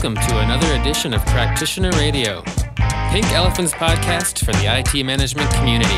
welcome to another edition of Practitioner Radio, Pink Elephant's podcast for the IT management community.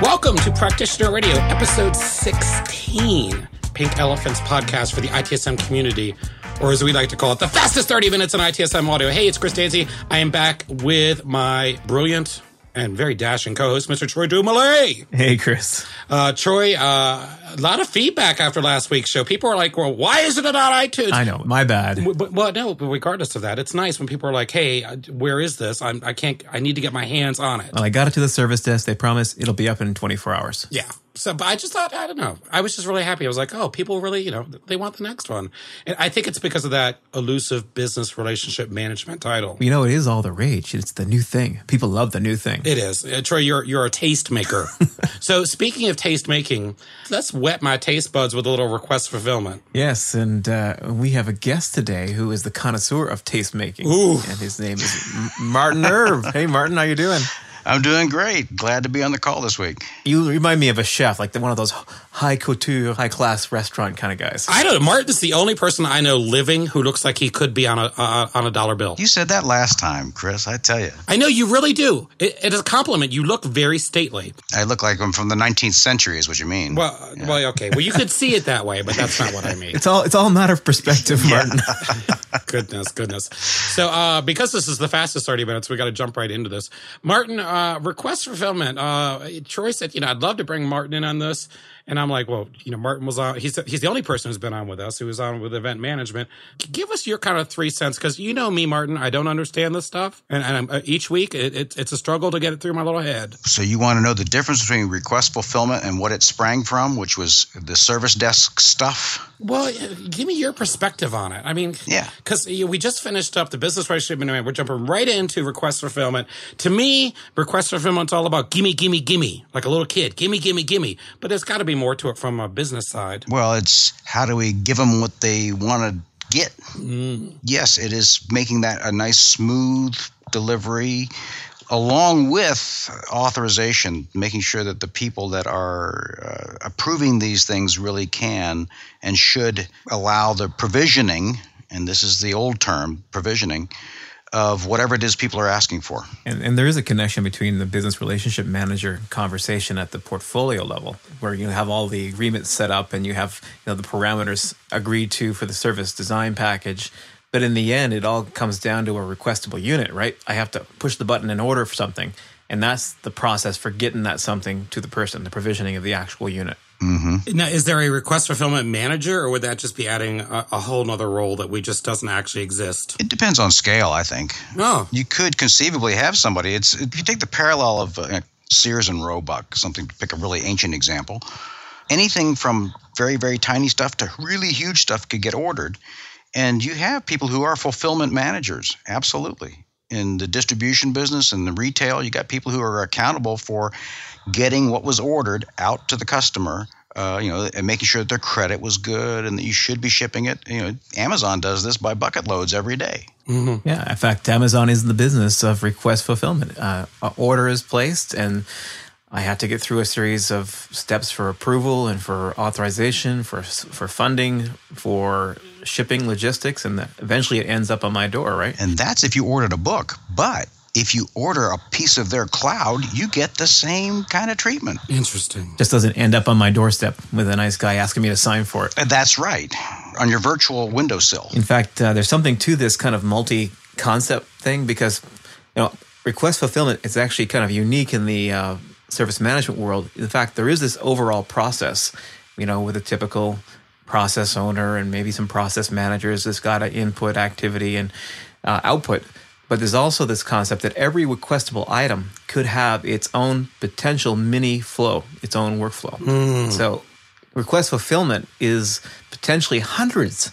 Welcome to Practitioner Radio, episode 16, Pink Elephants podcast for the ITSM community, or as we like to call it, the fastest 30 minutes in ITSM audio. Hey, it's Chris Dancy. I am back with my brilliant and very dashing co-host, Mr. Troy DuMoulin. Hey, Chris. Uh, Troy, uh, a lot of feedback after last week's show. People are like, well, why isn't it on iTunes? I know, my bad. But, well, no, but regardless of that, it's nice when people are like, "Hey, uh, where is this? I'm, I can't. I need to get my hands on it." Well, I got it to the service desk. They promise it'll be up in 24 hours. Yeah. So, but I just thought, I don't know. I was just really happy. I was like, oh, people really, you know, they want the next one. And I think it's because of that elusive business relationship management title. You know, it is all the rage. It's the new thing. People love the new thing. It is. Uh, Troy, you're, you're a taste maker. so speaking of taste making, let's wet my taste buds with a little request fulfillment. yes, and uh, we have a guest today who is the connoisseur of taste making. Ooh. And his name is Martin Erb. hey, Martin, how you doing? I'm doing great. Glad to be on the call this week. You remind me of a chef, like the, one of those high couture, high class restaurant kind of guys. I don't know. Martin's the only person I know living who looks like he could be on a, uh, on a dollar bill. You said that last time, Chris. I tell you, I know you really do. It, it is a compliment. You look very stately. I look like I'm from the 19th century, is what you mean. Well, well, okay. Well, you could see it that way, but that's not what I mean. It's all it's all a matter of perspective, Martin. goodness, goodness. So, uh, because this is the fastest 30 minutes, we got to jump right into this. Martin, uh, request fulfillment. Uh, Troy said, you know, I'd love to bring Martin in on this. And I'm like, well, you know, Martin was on, he's, he's the only person who's been on with us who was on with event management. Give us your kind of three cents. Cause you know me, Martin, I don't understand this stuff. And, and uh, each week it, it, it's a struggle to get it through my little head. so you want to know the difference between request fulfillment and what it sprang from, which was the service desk stuff? Well, uh, give me your perspective on it. I mean, Yeah. because we just finished up the business relationship management. We're jumping right into request fulfillment. To me, request fulfillment's all about gimme, gimme, gimme, like a little kid, gimme, gimme, gimme. But it's got to be more to it from a business side. Well, it's how do we give them what they want to get? Yes, it is making that a nice, smooth delivery, along with authorization, making sure that the people that are uh, approving these things really can and should allow the provisioning, and this is the old term, provisioning, of whatever it is people are asking for. And, and there is a connection between the business relationship manager conversation at the portfolio level, where you have all the agreements set up and you have you know the parameters agreed to for the service design package. But in the end, it all comes down to a requestable unit, right? I have to push the button and order for something, and that's the process for getting that something to the person, the provisioning of the actual unit. Now, is there a request fulfillment manager, or would that just be adding a, a whole nother role that we just doesn't actually exist? It depends on scale, I think. No. you could conceivably have somebody. It's if you take the parallel of uh, Sears and Roebuck, something to pick a really ancient example. Anything from very very tiny stuff to really huge stuff could get ordered, and you have people who are fulfillment managers. Absolutely, in the distribution business and the retail, you got people who are accountable for getting what was ordered out to the customer. Uh, you know, and making sure that their credit was good and that you should be shipping it. You know, Amazon does this by bucket loads every day. Yeah, in fact, Amazon is in the business of request fulfillment. Uh, an order is placed, and I have to get through a series of steps for approval and for authorization, for for funding, for shipping, logistics, and that eventually it ends up on my door. Right? And that's if you ordered a book. But if you order a piece of their cloud, you get the same kind of treatment. Interesting. Just doesn't end up on my doorstep with a nice guy asking me to sign for it. That's right, on your virtual windowsill. In fact, uh, there's something to this kind of multi-concept thing because you know request fulfillment is actually kind of unique in the uh, service management world. In fact, there is this overall process, you know, with a typical process owner and maybe some process managers that's got an input activity and uh, output. But there's also this concept that every requestable item could have its own potential mini flow, its own workflow. So request fulfillment is potentially hundreds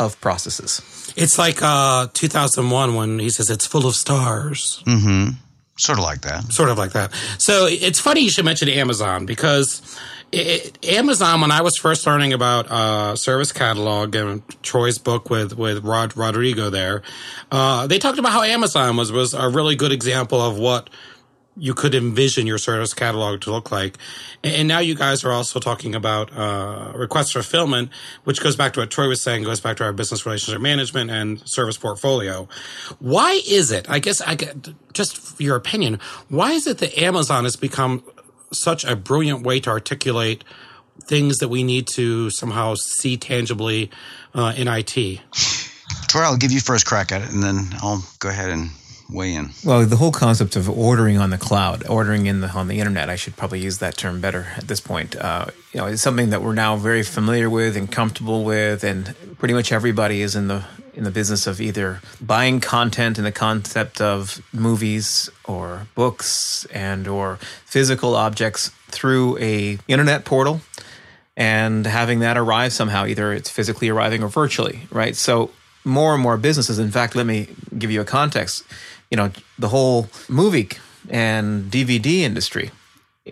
of processes. It's like uh, 2001 when he says it's full of stars. Mm-hmm. Sort of like that. Sort of like that. So it's funny you should mention Amazon because it, Amazon, when I was first learning about uh, service catalog and Troy's book with with Rod, Rodrigo there, uh, they talked about how Amazon was was a really good example of what you could envision your service catalog to look like. And now you guys are also talking about uh, request fulfillment, which goes back to what Troy was saying, goes back to our business relationship management and service portfolio. Why is it? I guess I get just your opinion. Why is it that Amazon has become such a brilliant way to articulate things that we need to somehow see tangibly uh, in IT? Troy, I'll give you first crack at it, and then I'll go ahead and weigh in? Well, the whole concept of ordering on the cloud, ordering in the on the internet, I should probably use that term better at this point. Uh, you know, it's something that we're now very familiar with and comfortable with, and pretty much everybody is in the in the business of either buying content in the concept of movies or books and or physical objects through a internet portal and having that arrive somehow either it's physically arriving or virtually right so more and more businesses in fact let me give you a context you know, the whole movie and DVD industry.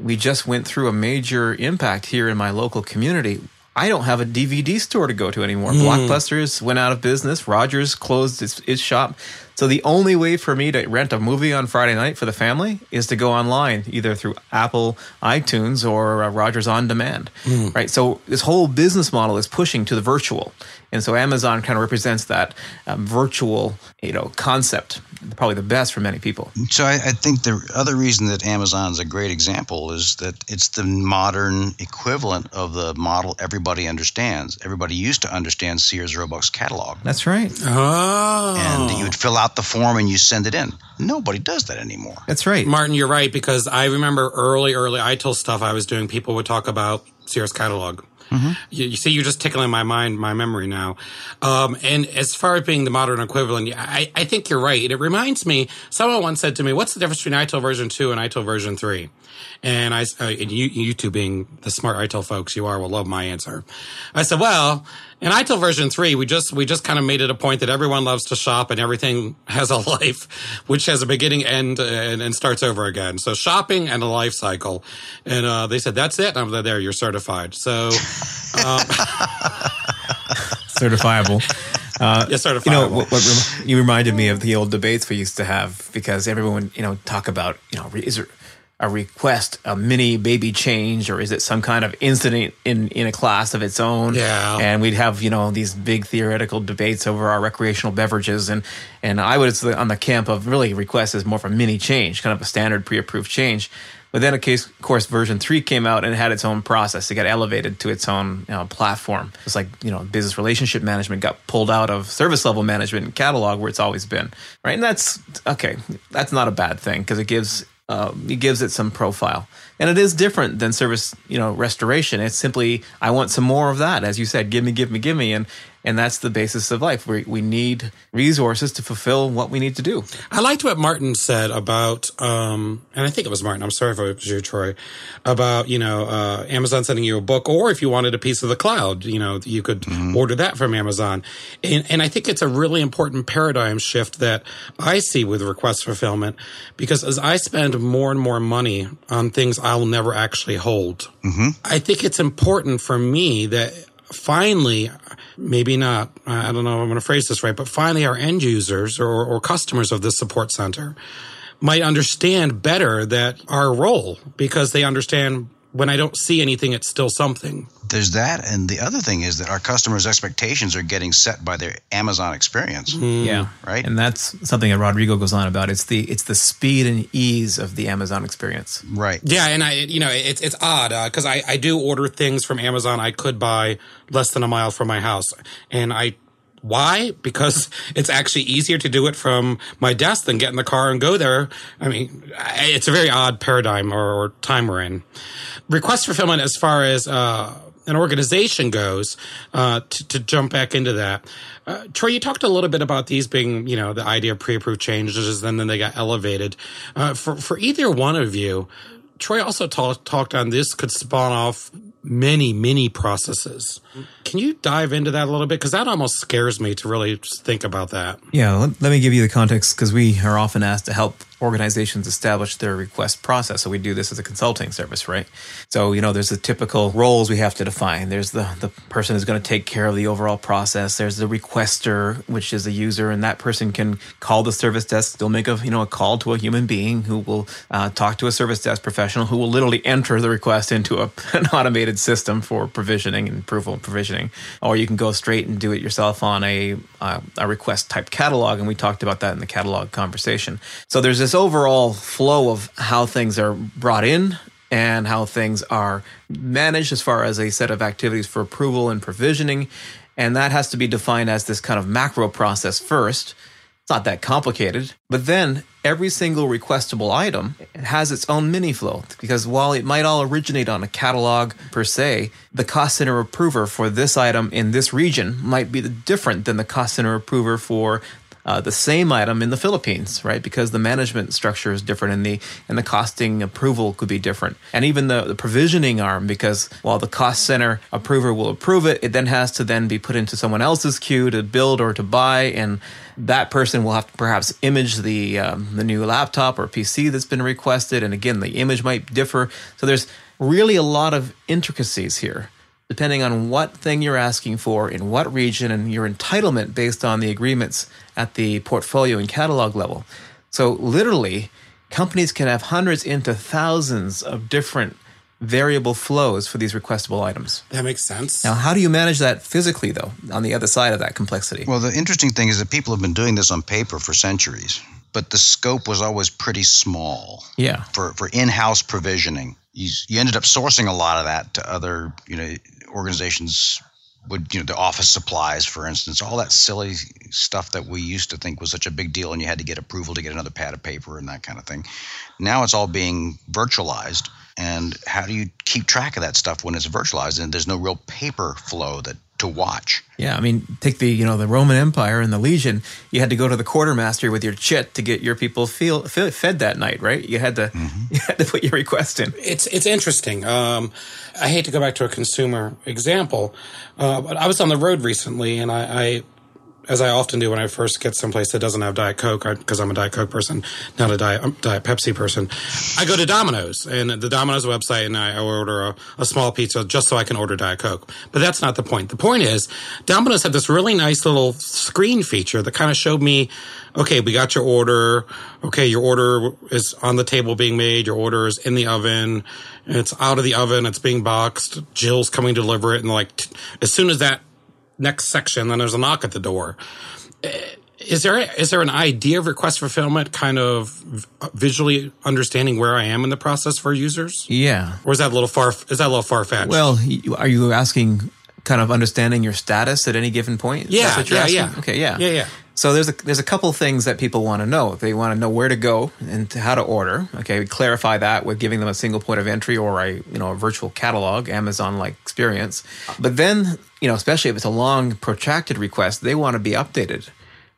We just went through a major impact here in my local community. I don't have a DVD store to go to anymore. Mm. Blockbusters went out of business. Rogers closed its, its shop. So the only way for me to rent a movie on Friday night for the family is to go online, either through Apple iTunes or uh, Rogers On Demand, mm. right? So this whole business model is pushing to the virtual, and so Amazon kind of represents that um, virtual, you know, concept. Probably the best for many people. So I, I think the other reason that Amazon is a great example is that it's the modern equivalent of the model everybody understands. Everybody used to understand Sears Roebuck's catalog. That's right. Oh, and you would fill out out the form and you send it in. Nobody does that anymore. That's right. Martin, you're right because I remember early, early ITIL stuff I was doing, people would talk about Sears catalog. Mm-hmm. You, you, see, you're just tickling my mind, my memory now. Um, and as far as being the modern equivalent, I, I think you're right. And It reminds me, someone once said to me, what's the difference between ITIL version 2 and ITIL version 3? And I, uh, and you, you two being the smart ITIL folks you are will love my answer. I said, well, in ITIL version three, we just we just kind of made it a point that everyone loves to shop and everything has a life, which has a beginning, end, and, and starts over again. So shopping and a life cycle. And uh, they said that's it. And I'm like, there, you're certified. So um, certifiable. Uh, yes, certifiable. You know, what, what, you reminded me of the old debates we used to have because everyone, you know, talk about, you know, is there a request a mini baby change or is it some kind of incident in in a class of its own yeah and we'd have you know these big theoretical debates over our recreational beverages and and i was on the camp of really request is more of a mini change kind of a standard pre-approved change but then, a case of course, version three came out and it had its own process. It got elevated to its own you know, platform. It's like you know, business relationship management got pulled out of service level management and catalog where it's always been, right? And that's okay. That's not a bad thing because it gives um, it gives it some profile. And it is different than service you know restoration. It's simply i want some more of that. As you said give me give me give me. And and that's the basis of life we, we need resources to fulfill what we need to do i liked what martin said about um, and i think it was martin i'm sorry if it was you troy about you know uh, amazon sending you a book or if you wanted a piece of the cloud you know you could mm-hmm. order that from amazon and, and i think it's a really important paradigm shift that i see with request fulfillment because as i spend more and more money on things I'll never actually hold. Mm-hmm. I think it's important for me that finally, maybe not, I don't know if I'm going to phrase this right, but finally our end users or, or customers of this support center might understand better that our role because they understand when I don't see anything, it's still something. There's that, and the other thing is that our customers' expectations are getting set by their Amazon experience. Mm. Yeah, right. And that's something that Rodrigo goes on about. It's the it's the speed and ease of the Amazon experience. Right. Yeah, and I you know it's it's odd because uh, I I do order things from Amazon I could buy less than a mile from my house, and I why? Because it's actually easier to do it from my desk than get in the car and go there. I mean, it's a very odd paradigm or, or time we're in. Request fulfillment, as far as uh, an organization goes, uh, to, to, jump back into that. Uh, Troy, you talked a little bit about these being, you know, the idea of pre-approved changes, and then they got elevated. Uh, for for either one of you, Troy also talk, talked on this could spawn off many, many processes. Can you dive into that a little bit? Because that almost scares me to really think about that. Yeah, let, let me give you the context because we are often asked to help organizations establish their request process. So we do this as a consulting service, right? So, you know, there's the typical roles we have to define. There's the, the person who's going to take care of the overall process. There's the requester, which is a user, and that person can call the service desk. They'll make a, you know, a call to a human being who will uh, talk to a service desk professional who will literally enter the request into a, an automated system for provisioning and approval and provisioning. Or you can go straight and do it yourself on a, uh, a request type catalog. And we talked about that in the catalog conversation. So there's this overall flow of how things are brought in and how things are managed as far as a set of activities for approval and provisioning. And that has to be defined as this kind of macro process first. It's not that complicated. But then every single requestable item has its own mini flow because while it might all originate on a catalog per se, the cost center approver for this item in this region might be different than the cost center approver for uh, the same item in the Philippines, right? Because the management structure is different and the and the costing approval could be different, and even the, the provisioning arm. Because while the cost center approver will approve it, it then has to then be put into someone else's queue to build or to buy, and that person will have to perhaps image the um, the new laptop or PC that's been requested, and again, the image might differ. So there's really a lot of intricacies here depending on what thing you're asking for in what region and your entitlement based on the agreements at the portfolio and catalog level. So, literally, companies can have hundreds into thousands of different variable flows for these requestable items. That makes sense. Now, how do you manage that physically, though, on the other side of that complexity? Well, the interesting thing is that people have been doing this on paper for centuries, but the scope was always pretty small. Yeah. For, for in house provisioning. You, you ended up sourcing a lot of that to other, you know, organizations would you know the office supplies for instance all that silly stuff that we used to think was such a big deal and you had to get approval to get another pad of paper and that kind of thing. Now it's all being virtualized. And how do you keep track of that stuff when it's virtualized and there's no real paper flow that to watch. Yeah, I mean, take the you know the Roman Empire and the Legion. You had to go to the quartermaster with your chit to get your people feel, fed that night, right? You had to mm-hmm. you had to put your request in. It's it's interesting. Um, I hate to go back to a consumer example, uh, but I was on the road recently, and I, I as I often do when I first get someplace that doesn't have Diet Coke, because I'm a Diet Coke person, not a Diet, um, Diet Pepsi person, I go to Domino's and the Domino's website and I order a, a, small pizza just so I can order Diet Coke. But that's not the point. The point is, Domino's had this really nice little screen feature that kind of showed me, okay, we got your order. Okay, your order is on the table being made. Your order is in the oven. It's out of the oven. It's being boxed. Jill's coming to deliver it. And like, as soon as that next section, then there's a knock at the door. Is there is there an idea of request fulfillment kind of visually understanding where I am in the process for users? Yeah, or is that a little far? Is that a little far fetched? Well, are you asking kind of understanding your status at any given point? Yeah, yeah, asking? yeah. Okay, yeah, yeah, yeah. So there's a there's a couple things that people want to know. They want to know where to go and how to order. Okay, we clarify that with giving them a single point of entry or a you know a virtual catalog, Amazon like experience. But then you know, especially if it's a long protracted request, they want to be updated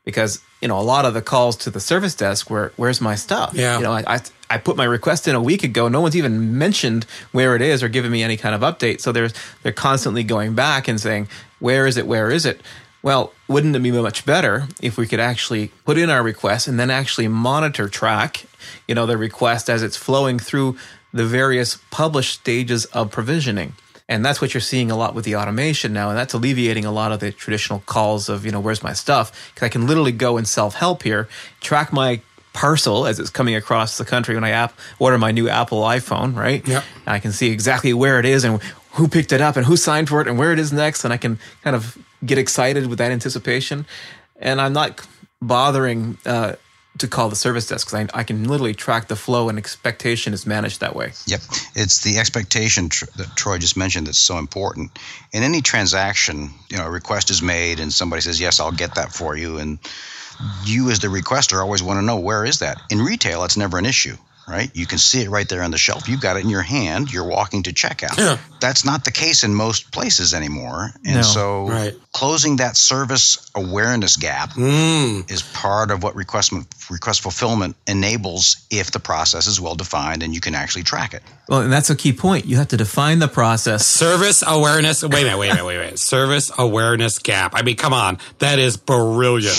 because you know a lot of the calls to the service desk where where's my stuff? Yeah, you know I, I I put my request in a week ago. No one's even mentioned where it is or given me any kind of update. So there's they're constantly going back and saying where is it? Where is it? Well, wouldn't it be much better if we could actually put in our request and then actually monitor track, you know, the request as it's flowing through the various published stages of provisioning? And that's what you're seeing a lot with the automation now. And that's alleviating a lot of the traditional calls of, you know, where's my stuff? Because I can literally go and self help here, track my parcel as it's coming across the country when I app order my new Apple iPhone, right? Yeah. I can see exactly where it is and who picked it up and who signed for it and where it is next. And I can kind of get excited with that anticipation. And I'm not bothering uh, to call the service desk because I, I, can literally track the flow and expectation is managed that way. Yep. It's the expectation tr- that Troy just mentioned that's so important. In any transaction, you know, a request is made and somebody says, yes, I'll get that for you. And you as the requester always want to know where is that. In retail, it's never an issue right? You can see it right there on the shelf. You've got it in your hand. You're walking to checkout. Yeah. That's not the case in most places anymore. And no. so right. closing that service awareness gap mm. is part of what request request fulfillment enables if the process is well defined and you can actually track it. Well, and that's a key point. You have to define the process. Service awareness. Wait a minute, wait a minute, wait a minute. Service awareness gap. I mean, come on. That is brilliant.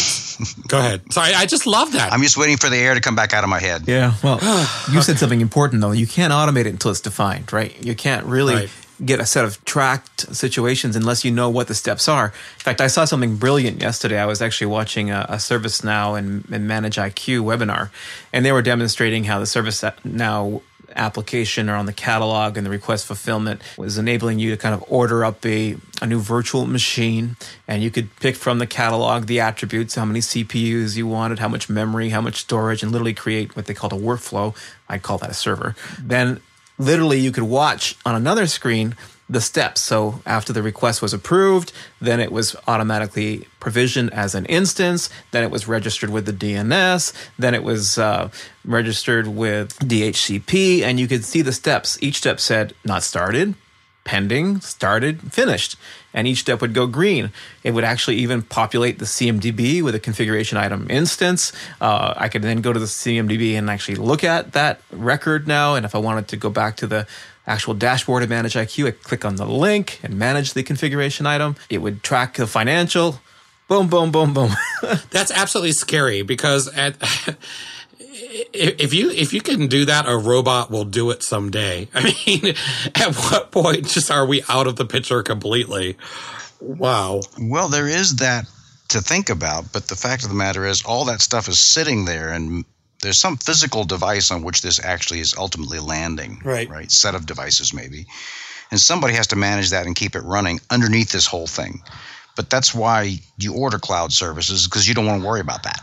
Go ahead. Sorry, I just love that. I'm just waiting for the air to come back out of my head. Yeah. Well, you said something important though. You can't automate it until it's defined, right? You can't really Right. get a set of tracked situations unless you know what the steps are. In fact, I saw something brilliant yesterday. I was actually watching a, a ServiceNow and, and ManageIQ webinar, and they were demonstrating how the ServiceNow application or on the catalog and the request fulfillment was enabling you to kind of order up a, a new virtual machine. And you could pick from the catalog the attributes how many cpus you wanted how much memory how much storage and literally create what they called a workflow. I call that a server. Then literally you could watch on another screen the steps. So after the request was approved, then it was automatically provisioned as an instance. Then it was registered with the DNS. Then it was uh, registered with DHCP, and you could see the steps. Each step said not started, pending, started, finished. And each step would go green. It would actually even populate the CMDB with a configuration item instance. Uh, I could then go to the CMDB and actually look at that record now. And if I wanted to go back to the actual dashboard of ManageIQ, I click on the link and manage the configuration item. It would track the financial. Boom, boom, boom, boom. That's absolutely scary because at if you if you can do that, a robot will do it someday. I mean, at what point just are we out of the picture completely? Wow. Well, there is that to think about, but the fact of the matter is, all that stuff is sitting there, and there's some physical device on which this actually is ultimately landing. Right. Right. Set of devices, maybe. And somebody has to manage that and keep it running underneath this whole thing. But that's why you order cloud services because you don't want to worry about that.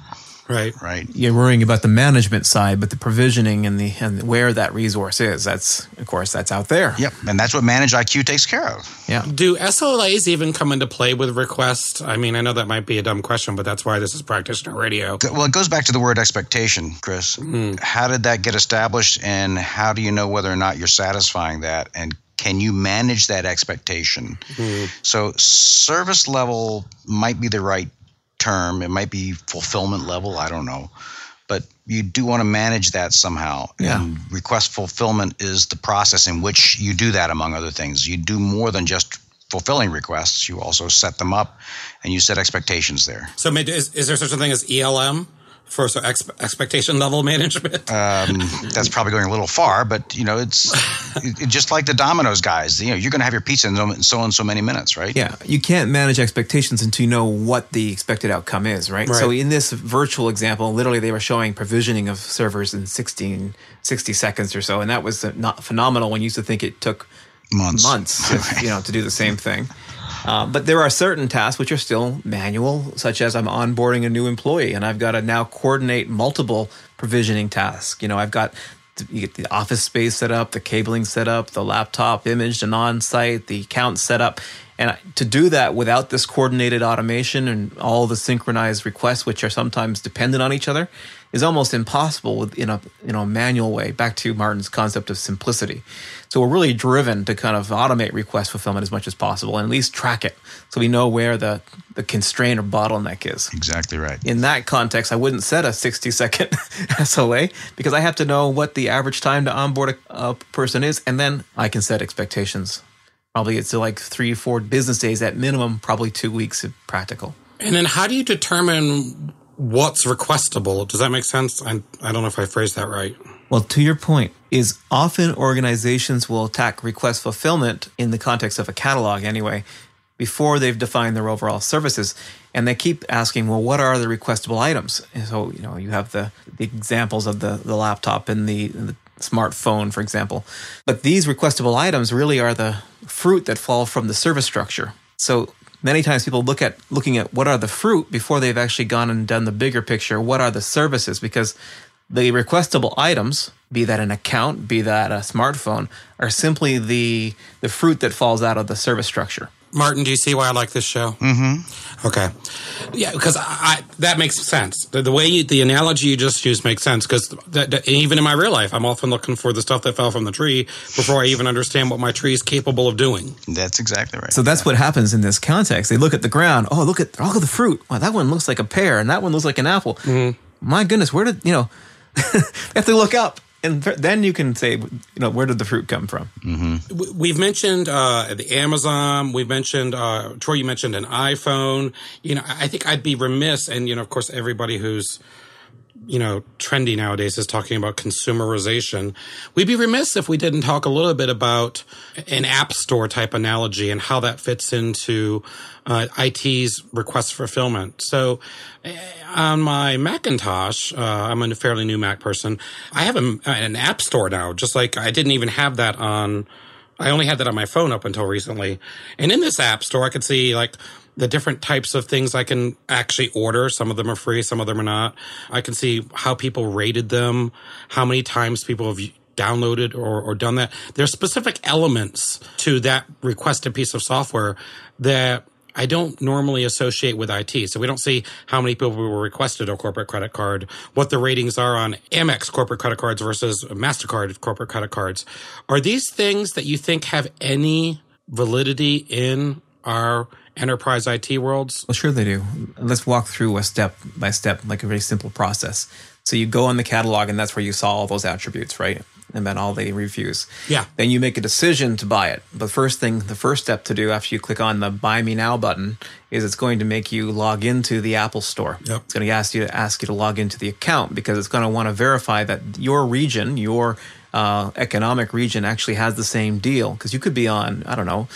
Right. Right. You're worrying about the management side, but the provisioning and the and where that resource is, that's of course that's out there. Yep. And that's what ManageIQ takes care of. Yeah. Do SLAs even come into play with requests? I mean, I know that might be a dumb question, but that's why this is practitioner radio. Well, it goes back to the word expectation, Chris. Hmm. How did that get established, and how do you know whether or not you're satisfying that? And can you manage that expectation? Hmm. So, service level might be the right term. It might be fulfillment level. I don't know. But you do want to manage that somehow. Yeah. And request fulfillment is the process in which you do that, among other things. You do more than just fulfilling requests, you also set them up and you set expectations there. So, is, is there such a thing as ELM for so ex- expectation level management? um, that's probably going a little far, but you know, it's it, it- just like the Domino's guys. You know, you're going to have your pizza in so- in so and so many minutes, right? Yeah, you can't manage expectations until you know what the expected outcome is, right? right? So in this virtual example, literally they were showing provisioning of servers in 16, 60 seconds or so, and that was uh, not phenomenal when you used to think it took Months. months, if, you know, to do the same thing. Uh, but there are certain tasks which are still manual, such as I'm onboarding a new employee, and I've got to now coordinate multiple provisioning tasks. You know, I've got you get the office space set up, the cabling set up, the laptop imaged and on site, the account set up. And to do that without this coordinated automation and all the synchronized requests, which are sometimes dependent on each other, is almost impossible in a you know manual way. Back to Martin's concept of simplicity. So we're really driven to kind of automate request fulfillment as much as possible, and at least track it, so we know where the the constraint or bottleneck is. Exactly right. In that context, I wouldn't set a 60 second SLA because I have to know what the average time to onboard a, a person is, and then I can set expectations. Probably it's like three, four business days at minimum, probably two weeks if practical. and then, how do you determine what's requestable? Does that make sense? I, I don't know if I phrased that right. Well, to your point, is often organizations will attack request fulfillment in the context of a catalog anyway, before they've defined their overall services. And they keep asking, well, what are the requestable items? And so, you know, you have the, the examples of the, the laptop and the, the smartphone, for example. But these requestable items really are the fruit that fall from the service structure. So many times people look at looking at what are the fruit before they've actually gone and done the bigger picture. What are the services? Because the requestable items, be that an account, be that a smartphone, are simply the the fruit that falls out of the service structure. Martin, do you see why I like this show? Mm-hmm. Okay. Yeah, because I, I, that makes sense. The, the way you, the analogy you just used makes sense because even in my real life, I'm often looking for the stuff that fell from the tree before I even understand what my tree is capable of doing. That's exactly right. So that's what happens in this context. They look at the ground. Oh, look at look at the fruit. Wow, that one looks like a pear, and that one looks like an apple. My goodness, where did you know? they have to look up and th- then you can say, you know, where did the fruit come from? W- We've mentioned uh, the Amazon. We've mentioned uh, Troy. You mentioned an iPhone. You know, I I think I'd be remiss, and you know, of course, everybody who's you know trendy nowadays is talking about consumerization. We'd be remiss if we didn't talk a little bit about an app store type analogy and how that fits into uh, IT's request fulfillment. So, eh, on my Macintosh, uh, I'm a fairly new Mac person. I have a, an app store now, just like I didn't even have that on. I only had that on my phone up until recently. And in this app store, I could see like the different types of things I can actually order. Some of them are free, some of them are not. I can see how people rated them, how many times people have downloaded or, or done that. There's specific elements to that requested piece of software that I don't normally associate with IT. So we don't see how many people were requested a corporate credit card, what the ratings are on Amex corporate credit cards versus MasterCard corporate credit cards. Are these things that you think have any validity in our enterprise IT worlds? Well, sure they do. Let's walk through a step by step, like a very simple process. So you go on the catalog, and that's where you saw all those attributes, right? And then all the reviews. Yeah. Then you make a decision to buy it. The first thing, the first step to do after you click on the Buy Me Now button is it's going to make you log into the Apple Store. Yep. It's going to ask you to ask you to log into the account because it's going to want to verify that your region, your uh, economic region, actually has the same deal. Because you could be on, I don't know,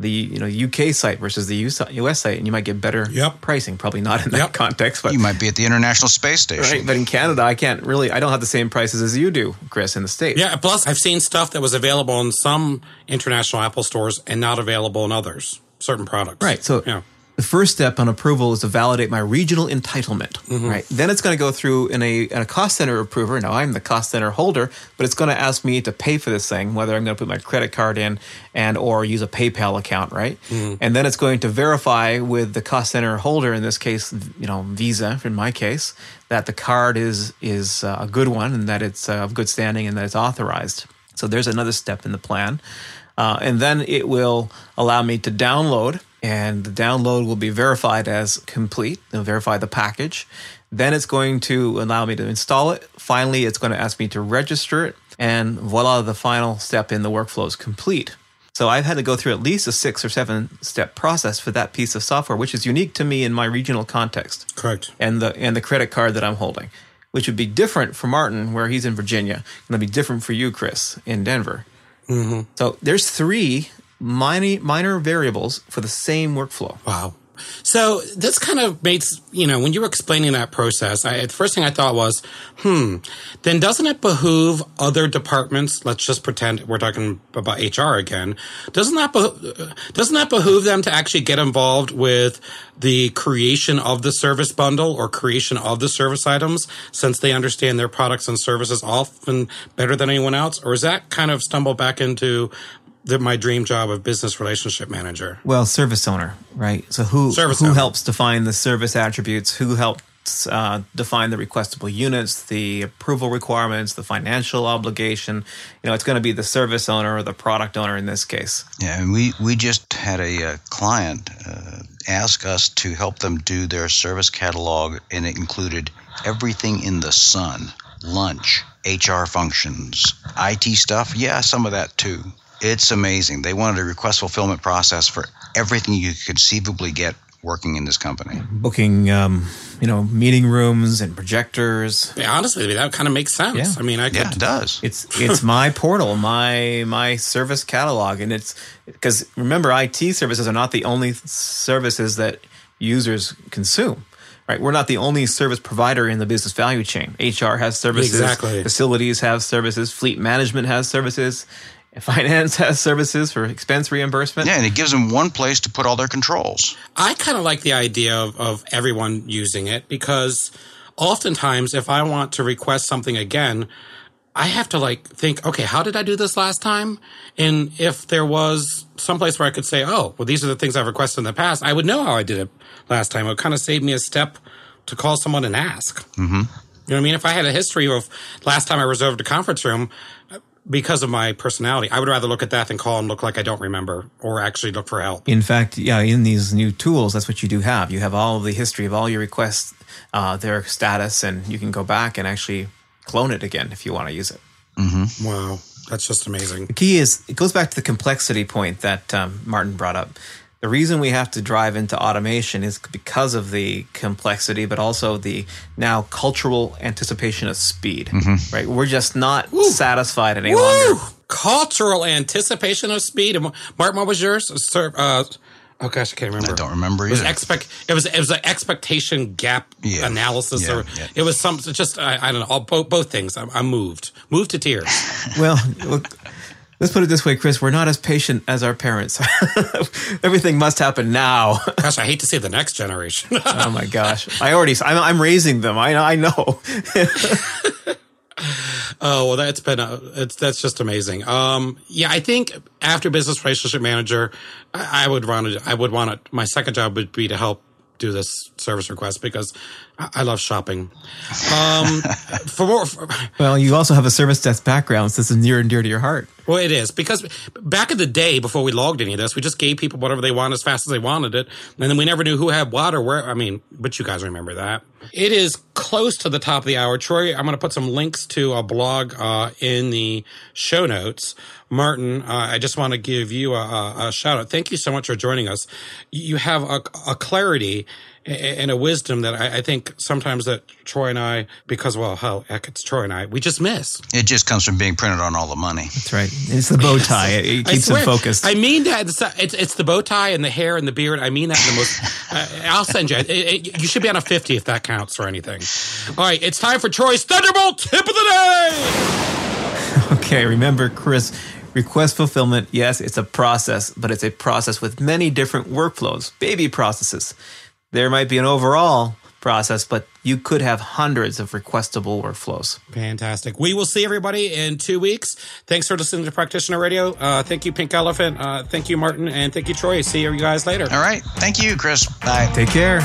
the you know UK site versus the US US site, and you might get better Yep. pricing. Probably not in that Yep. context, but You might be at the International Space Station. right. But in Canada, I can't really. I don't have the same prices as you do, Chris, in the states. Yeah. Plus, I've seen stuff that was available in some international Apple stores and not available in others, certain products. Right. So yeah. The first step on approval is to validate my regional entitlement. Mm-hmm. Right. Then it's going to go through in a, in a cost center approver. Now I'm the cost center holder, but it's going to ask me to pay for this thing, whether I'm going to put my credit card in and or use a PayPal account. Right. Mm-hmm. And then it's going to verify with the cost center holder, in this case, you know, Visa, in my case, that the card is is uh, a good one and that it's uh, of good standing and that it's authorized. So there's another step in the plan. Uh, and then it will allow me to download, and the download will be verified as complete. It'll verify the package. Then it's going to allow me to install it. Finally, it's going to ask me to register it, and voila, the final step in the workflow is complete. So I've had to go through at least a six or seven step process for that piece of software, which is unique to me in my regional context Correct. and the and the credit card that I'm holding, which would be different for Martin where he's in Virginia, and it'll be different for you, Chris, in Denver. Mm-hmm. So there's three minor minor variables for the same workflow. Wow. So this kind of makes, you know, when you were explaining that process, I, the first thing I thought was, hmm, then doesn't it behoove other departments? Let's just pretend we're talking about HR again. Doesn't that, beho- doesn't that behoove them to actually get involved with the creation of the service bundle or creation of the service items since they understand their products and services often better than anyone else? Or is that kind of stumble back into the, my dream job of business relationship manager? Well, service owner, right? So who Service who owner. helps define the service attributes? Who helps uh, define the requestable units, the approval requirements, the financial obligation? You know, it's going to be the service owner or the product owner in this case. Yeah, and we, we just had a uh, client uh, ask us to help them do their service catalog, and it included everything in the sun lunch, HR functions, IT stuff. Yeah, some of that too. It's amazing. They wanted a request fulfillment process for everything you could conceivably get working in this company. Booking, um, you know, meeting rooms and projectors. Yeah, honestly, that kind of makes sense. Yeah. I mean, I could. Yeah, it does. It's it's my portal, my my service catalog, and it's because remember, IT services are not the only services that users consume. Right, we're not the only service provider in the business value chain. HR has services, Exactly. facilities have services, fleet management has services, finance has services for expense reimbursement. Yeah, and it gives them one place to put all their controls. I kind of like the idea of, of everyone using it because oftentimes, if I want to request something again, I have to like think, okay, how did I do this last time? And if there was someplace where I could say, oh, well, these are the things I've requested in the past, I would know how I did it last time. It would kind of save me a step to call someone and ask. Mm-hmm. You know what I mean? If I had a history of last time I reserved a conference room, because of my personality, I would rather look at that than call and look like I don't remember or actually look for help. In fact, yeah, in these new tools, that's what you do have. You have all of the history of all your requests, uh, their status, and you can go back and actually clone it again if you want to use it. Wow, that's just amazing. The key is it goes back to the complexity point that um, Martin brought up. The reason we have to drive into automation is because of the complexity, but also the now cultural anticipation of speed. Right? We're just not satisfied any longer. Cultural anticipation of speed. And Martin, what was yours? Sir, uh, oh gosh, I can't remember. I don't remember It was either. expect. It was it was an expectation gap Yeah. analysis, Yeah, or yeah. it was some just I, I don't know. All, both, both things. I'm, I'm moved, moved to tears. Well, look, let's put it this way, Chris. We're not as patient as our parents. Everything must happen now. Gosh, I hate to see the next generation. oh my gosh! I already. I'm, I'm raising them. I I know. Oh well, that's been a, it's that's just amazing. Um, yeah, I think after business relationship manager, I, I would want to. I would want to. My second job would be to help do this service request because I, I love shopping. Um, for more, for, well, you also have a service desk background, so this is near and dear to your heart. Well, it is because back in the day before we logged any of this, we just gave people whatever they wanted as fast as they wanted it, and then we never knew who had what or where. I mean, but you guys remember that. It is close to the top of the hour, Troy. I'm going to put some links to a blog uh, in the show notes. Martin, uh, I just want to give you a, a, shout out. Thank you so much for joining us. You have a, a clarity and a wisdom that I, I think sometimes that Troy and I, because well, hell, heck, it's Troy and I, we just miss. It just comes from being printed on all the money. That's right. It's the bow tie. It, it keeps them swear. focused. I mean that it's, it's it's the bow tie and the hair and the beard. I mean that in the most. uh, I'll send you. It, it, you should be on a fifty if that counts for anything. All right, it's time for Troy's Thunderbolt tip of the day. Okay, remember, Chris, request fulfillment, yes, it's a process, but it's a process with many different workflows, baby processes. There might be an overall process, but you could have hundreds of requestable workflows. Fantastic. We will see everybody in two weeks. Thanks for listening to Practitioner Radio. Uh, thank you, Pink Elephant. Uh, thank you, Martin, and thank you, Troy. See you guys later. All right. Thank you, Chris. Bye. Take care.